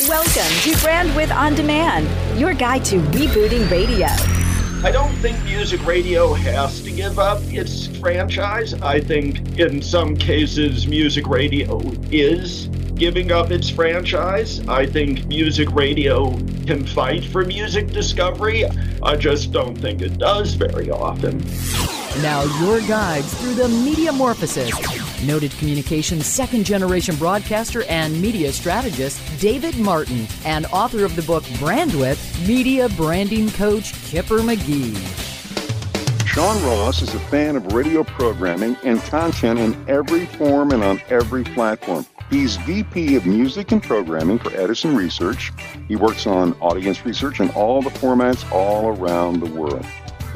Welcome to Brandwidth On Demand, your guide to rebooting radio. I don't think music radio has to give up its franchise. I think in some cases, music radio is giving up its franchise. I think music radio can fight for music discovery. I just don't think it does very often. Now, your guides through the media metamorphosis. Noted communications second generation broadcaster and media strategist David Martin, and author of the book Brandwidth, media branding coach Kipper McGee. Sean Ross is a fan of radio programming and content in every form and on every platform. He's VP of Music and Programming for Edison Research. He works on audience research in all the formats all around the world.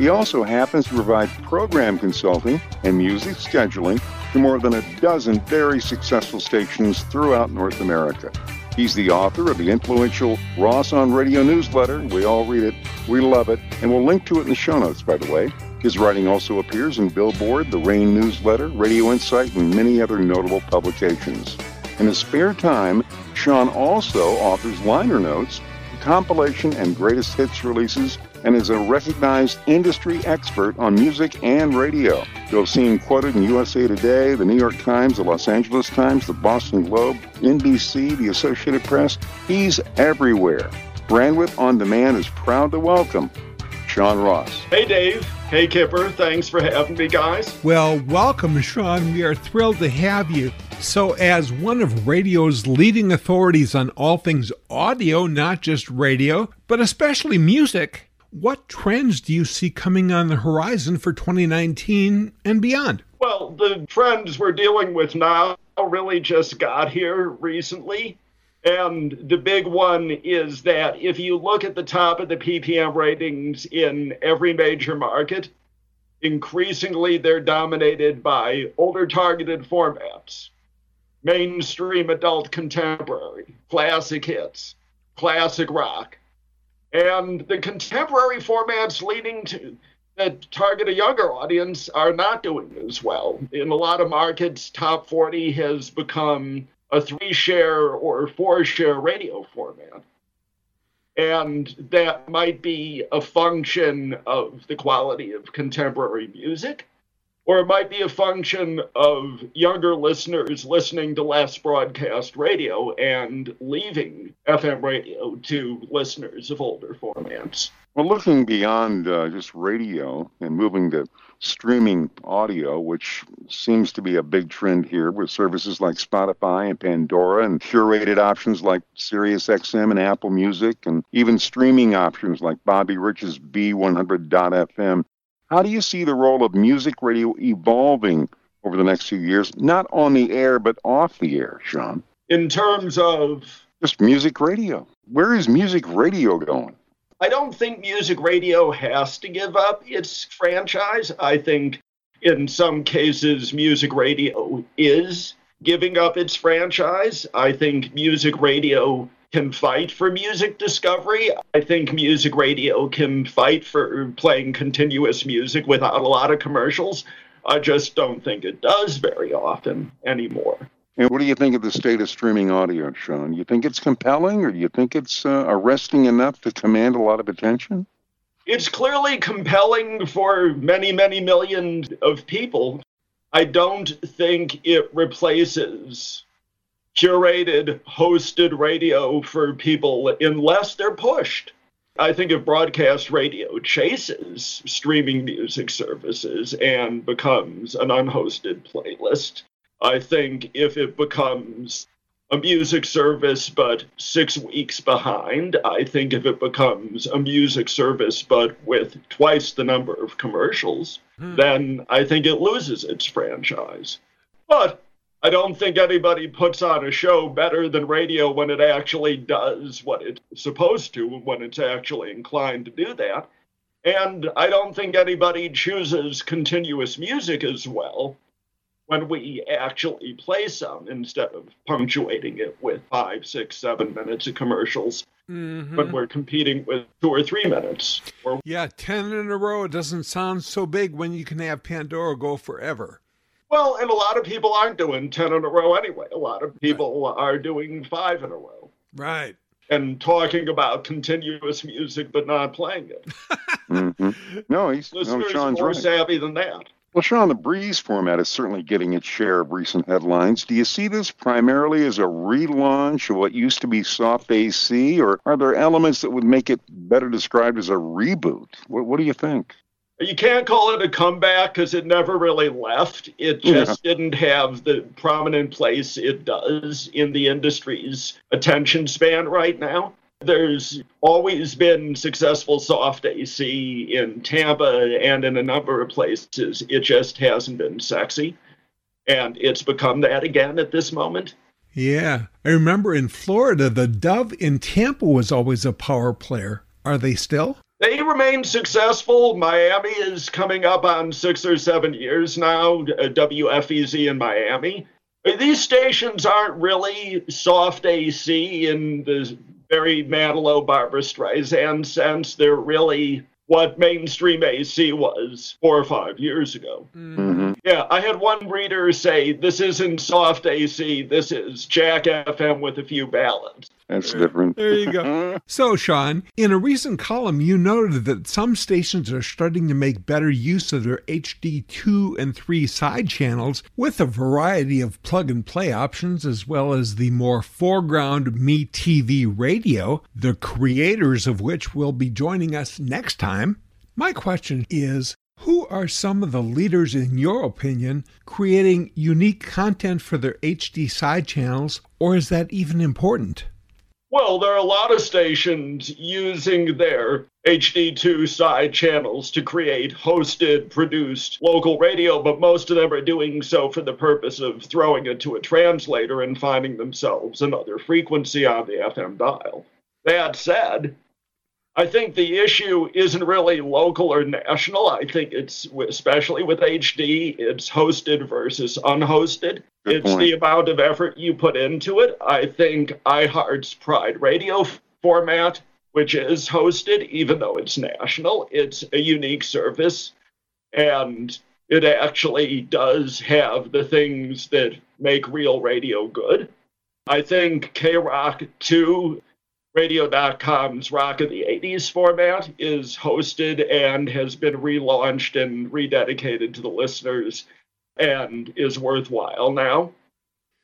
He also happens to provide program consulting and music scheduling to more than a dozen very successful stations throughout North America. He's the author of the influential Ross on Radio newsletter. We all read it, we love it, and we'll link to it in the show notes, by the way. His writing also appears in Billboard, the Rain newsletter, Radio Insight, and many other notable publications. In his spare time, Sean also authors liner notes, compilation and greatest hits releases, and is a recognized industry expert on music and radio. You'll see him quoted in USA Today, the New York Times, the Los Angeles Times, the Boston Globe, NBC, the Associated Press. He's everywhere. Brandwidth On Demand is proud to welcome Sean Ross. Hey, Dave. Hey, Kipper. Thanks for having me, guys. Well, welcome, Sean. We are thrilled to have you. So, as one of radio's leading authorities on all things audio, not just radio, but especially music, what trends do you see coming on the horizon for 2019 and beyond? Well, the trends we're dealing with now really just got here recently. And the big one is that if you look at the top of the PPM ratings in every major market, increasingly they're dominated by older targeted formats mainstream adult contemporary, classic hits, classic rock. And the contemporary formats leading to that target a younger audience are not doing as well. In a lot of markets, top 40 has become a three share or four share radio format. And that might be a function of the quality of contemporary music or it might be a function of younger listeners listening to less broadcast radio and leaving FM radio to listeners of older formats. Well, looking beyond uh, just radio and moving to streaming audio, which seems to be a big trend here with services like Spotify and Pandora and curated options like SiriusXM and Apple Music and even streaming options like Bobby Rich's B100.FM. How do you see the role of music radio evolving over the next few years, not on the air, but off the air, Sean? In terms of just music radio, where is music radio going? I don't think music radio has to give up its franchise. I think in some cases, music radio is giving up its franchise. I think music radio can fight for music discovery. I think music radio can fight for playing continuous music without a lot of commercials. I just don't think it does very often anymore. And what do you think of the state of streaming audio, Sean? You think it's compelling or do you think it's uh, arresting enough to command a lot of attention? It's clearly compelling for many, many millions of people. I don't think it replaces curated, hosted radio for people unless they're pushed. I think if broadcast radio chases streaming music services and becomes an unhosted playlist, I think if it becomes a music service but six weeks behind, I think if it becomes a music service but with twice the number of commercials, hmm. then I think it loses its franchise. But I don't think anybody puts on a show better than radio when it actually does what it's supposed to, when it's actually inclined to do that. And I don't think anybody chooses continuous music as well when we actually play some instead of punctuating it with five, six, seven minutes of commercials mm-hmm. when we're competing with two or three minutes. Or- yeah, 10 in a row doesn't sound so big when you can have Pandora go forever. Well, and a lot of people aren't doing 10 in a row anyway. A lot of people right. are doing five in a row. Right. and talking about continuous music but not playing it. mm-hmm. No, he's Listeners no, Sean's more right. savvy than that. Well, Sean, the Breeze format is certainly getting its share of recent headlines. Do you see this primarily as a relaunch of what used to be soft AC, or are there elements that would make it better described as a reboot? What, what do you think? You can't call it a comeback because it never really left. It just yeah. didn't have the prominent place it does in the industry's attention span right now. There's always been successful soft AC in Tampa and in a number of places. It just hasn't been sexy. And it's become that again at this moment. Yeah. I remember in Florida, the Dove in Tampa was always a power player. Are they still? They remain successful. Miami is coming up on six or seven years now, WFEZ in Miami. These stations aren't really soft AC in the very Manilow Barbra Streisand sense. They're really what mainstream AC was four or five years ago. Mm-hmm. Yeah, I had one reader say, This isn't soft AC, this is Jack FM with a few ballads. That's different. There you go. so, Sean, in a recent column, you noted that some stations are starting to make better use of their HD 2 and 3 side channels with a variety of plug and play options, as well as the more foreground MeTV radio, the creators of which will be joining us next time. My question is who are some of the leaders, in your opinion, creating unique content for their HD side channels, or is that even important? Well, there are a lot of stations using their HD2 side channels to create hosted, produced local radio, but most of them are doing so for the purpose of throwing it to a translator and finding themselves another frequency on the FM dial. That said, I think the issue isn't really local or national. I think it's, especially with HD, it's hosted versus unhosted. Good it's point. the amount of effort you put into it. I think iHeart's Pride Radio format, which is hosted, even though it's national, it's a unique service. And it actually does have the things that make real radio good. I think K Rock 2 Radio.com's Rock of the 80s format is hosted and has been relaunched and rededicated to the listeners and is worthwhile now.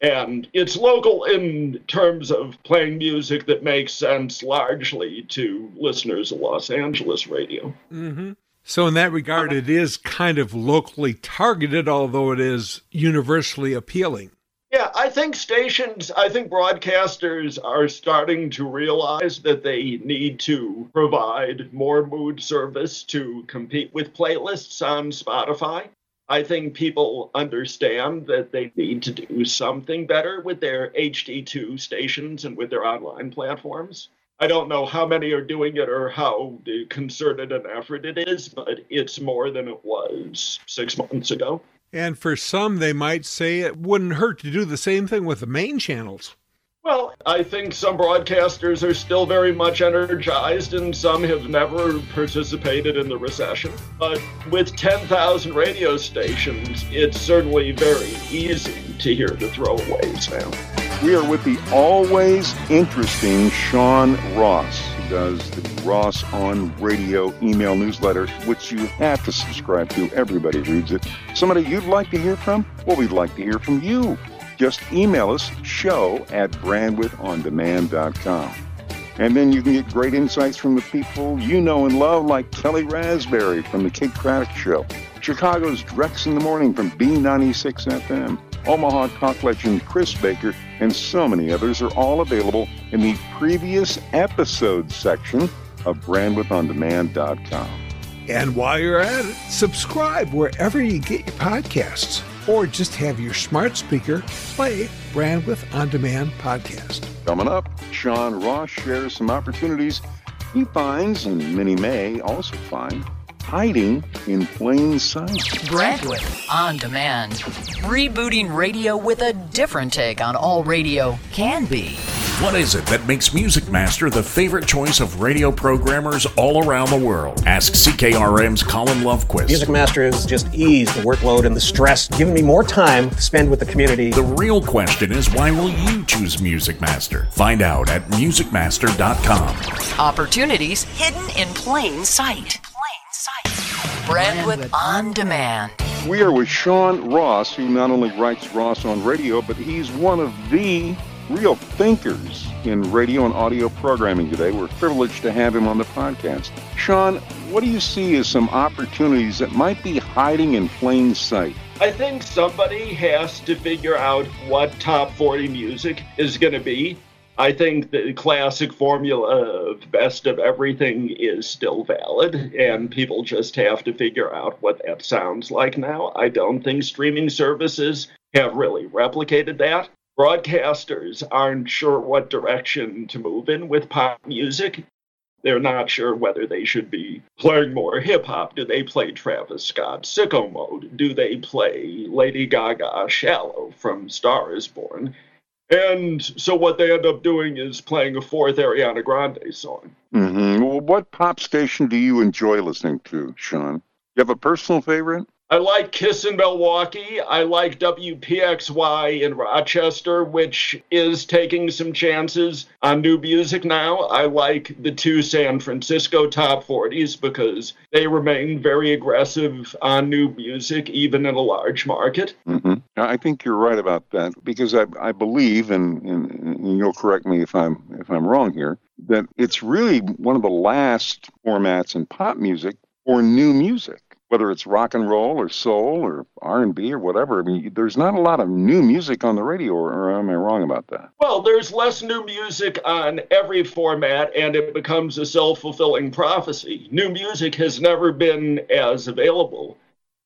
And it's local in terms of playing music that makes sense largely to listeners of Los Angeles radio. Mm-hmm. So, in that regard, it is kind of locally targeted, although it is universally appealing. Yeah, I think stations, I think broadcasters are starting to realize that they need to provide more mood service to compete with playlists on Spotify. I think people understand that they need to do something better with their HD2 stations and with their online platforms. I don't know how many are doing it or how concerted an effort it is, but it's more than it was six months ago. And for some, they might say it wouldn't hurt to do the same thing with the main channels. Well, I think some broadcasters are still very much energized, and some have never participated in the recession. But with 10,000 radio stations, it's certainly very easy to hear the throwaways now. We are with the always interesting Sean Ross, who does the Ross on Radio email newsletter, which you have to subscribe to. Everybody reads it. Somebody you'd like to hear from? Well, we'd like to hear from you. Just email us show at brandwidthondemand.com. And then you can get great insights from the people you know and love, like Kelly Raspberry from The Kidd Kraddick Show, Chicago's Drex in the Morning from B96 FM, Omaha talk legend Chris Baker, and so many others are all available in the previous episode section of brandwidthondemand.com. And while you're at it, subscribe wherever you get your podcasts, or just have your smart speaker play Brandwidth On Demand podcast. Coming up, Sean Ross shares some opportunities he finds, and many may also find, hiding in plain sight. Brandwidth On Demand. Rebooting radio with a different take on all radio can be. What is it that makes Music Master the favorite choice of radio programmers all around the world? Ask CKRM's Colin Lovequist. Music Master has just eased the workload and the stress, giving me more time to spend with the community. The real question is why will you choose Music Master? Find out at musicmaster.com. Opportunities hidden in plain sight. Plain sight. Brandwidth on demand. We are with Sean Ross, who not only writes Ross on radio, but he's one of the real thinkers in radio and audio programming today. We're privileged to have him on the podcast. Sean, what do you see as some opportunities that might be hiding in plain sight? I think somebody has to figure out what top 40 music is going to be. I think the classic formula of best of everything is still valid, and people just have to figure out what that sounds like now. I don't think streaming services have really replicated that. Broadcasters aren't sure what direction to move in with pop music. They're not sure whether they should be playing more hip hop. Do they play Travis Scott Sicko Mode? Do they play Lady Gaga Shallow from Star is Born? And so what they end up doing is playing a fourth Ariana Grande song. Mm-hmm. Well, what pop station do you enjoy listening to, Sean? You have a personal favorite? I like Kiss in Milwaukee. I like WPXY in Rochester, which is taking some chances on new music now. I like the two San Francisco top 40s because they remain very aggressive on new music, even in a large market. Mm-hmm. I think you're right about that because I, I believe, and, and, and you'll correct me if I'm if I'm wrong here, that it's really one of the last formats in pop music or new music whether it's rock and roll or soul or R&B or whatever. I mean, there's not a lot of new music on the radio, or, or, am I wrong about that? Well, there's less new music on every format, and it becomes a self-fulfilling prophecy. New music has never been as available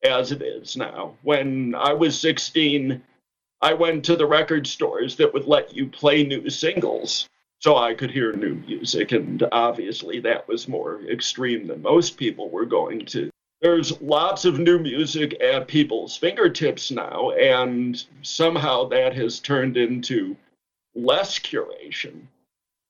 as it is now. When I was 16, I went to the record stores that would let you play new singles so I could hear new music, and obviously that was more extreme than most people were going to there's lots of new music at people's fingertips now, and somehow that has turned into less curation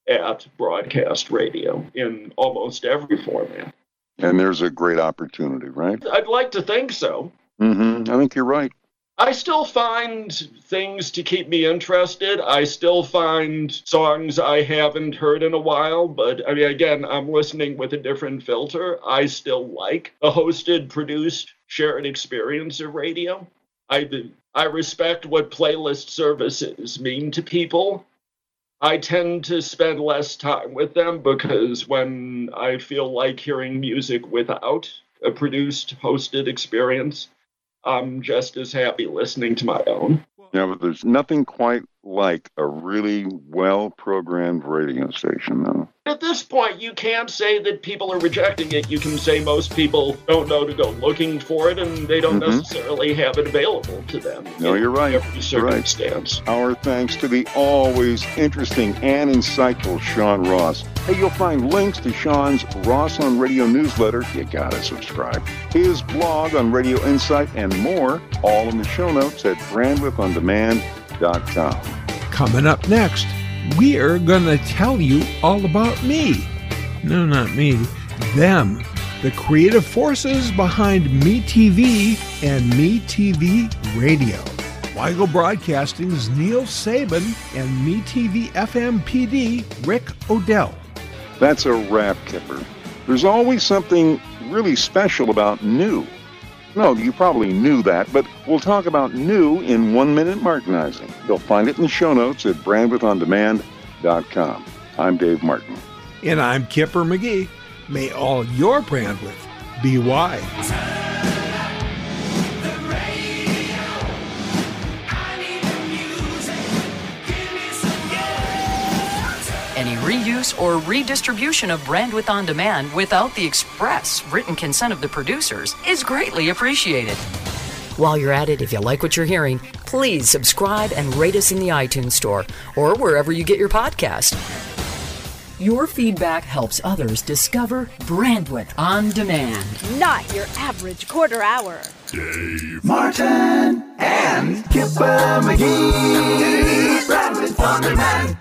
at broadcast radio in almost every format. And there's a great opportunity, right? I'd like to think so. Mm-hmm. I think you're right. I still find things to keep me interested. I still find songs I haven't heard in a while, but I mean, again, I'm listening with a different filter. I still like a hosted, produced, shared experience of radio. I, I respect what playlist services mean to people. I tend to spend less time with them because when I feel like hearing music without a produced, hosted experience, I'm just as happy listening to my own. Yeah, but there's nothing quite like a really well programmed radio station, though. At this point, you can't say that people are rejecting it. You can say most people don't know to go looking for it and they don't mm-hmm. necessarily have it available to them. No, you're right. Every circumstance. Right. Our thanks to the always interesting and insightful Sean Ross. Hey, you'll find links to Sean's Ross on Radio newsletter. You gotta subscribe. His blog on Radio Insight and more, all in the show notes at brandwidthondemand.com. Coming up next, we're gonna tell you all about me. No, not me, them. The creative forces behind MeTV and MeTV Radio. Weigel Broadcasting's Neal Sabin and MeTV FM PD Rick O'Dell. That's a wrap, Kipper. There's always something really special about new. No, you probably knew that, but we'll talk about new in one minute Martinizing. You'll find it in the show notes at brandwidthondemand.com. I'm Dave Martin. And I'm Kipper McGee. May all your brandwidth be wide. Any reuse or redistribution of Brandwidth on Demand without the express written consent of the producers is greatly appreciated. While you're at it, if you like what you're hearing, please subscribe and rate us in the iTunes Store or wherever you get your podcast. Your feedback helps others discover Brandwidth on Demand. Not your average quarter hour. Dave Martin and Kipper McGee. Brandwidth on Demand.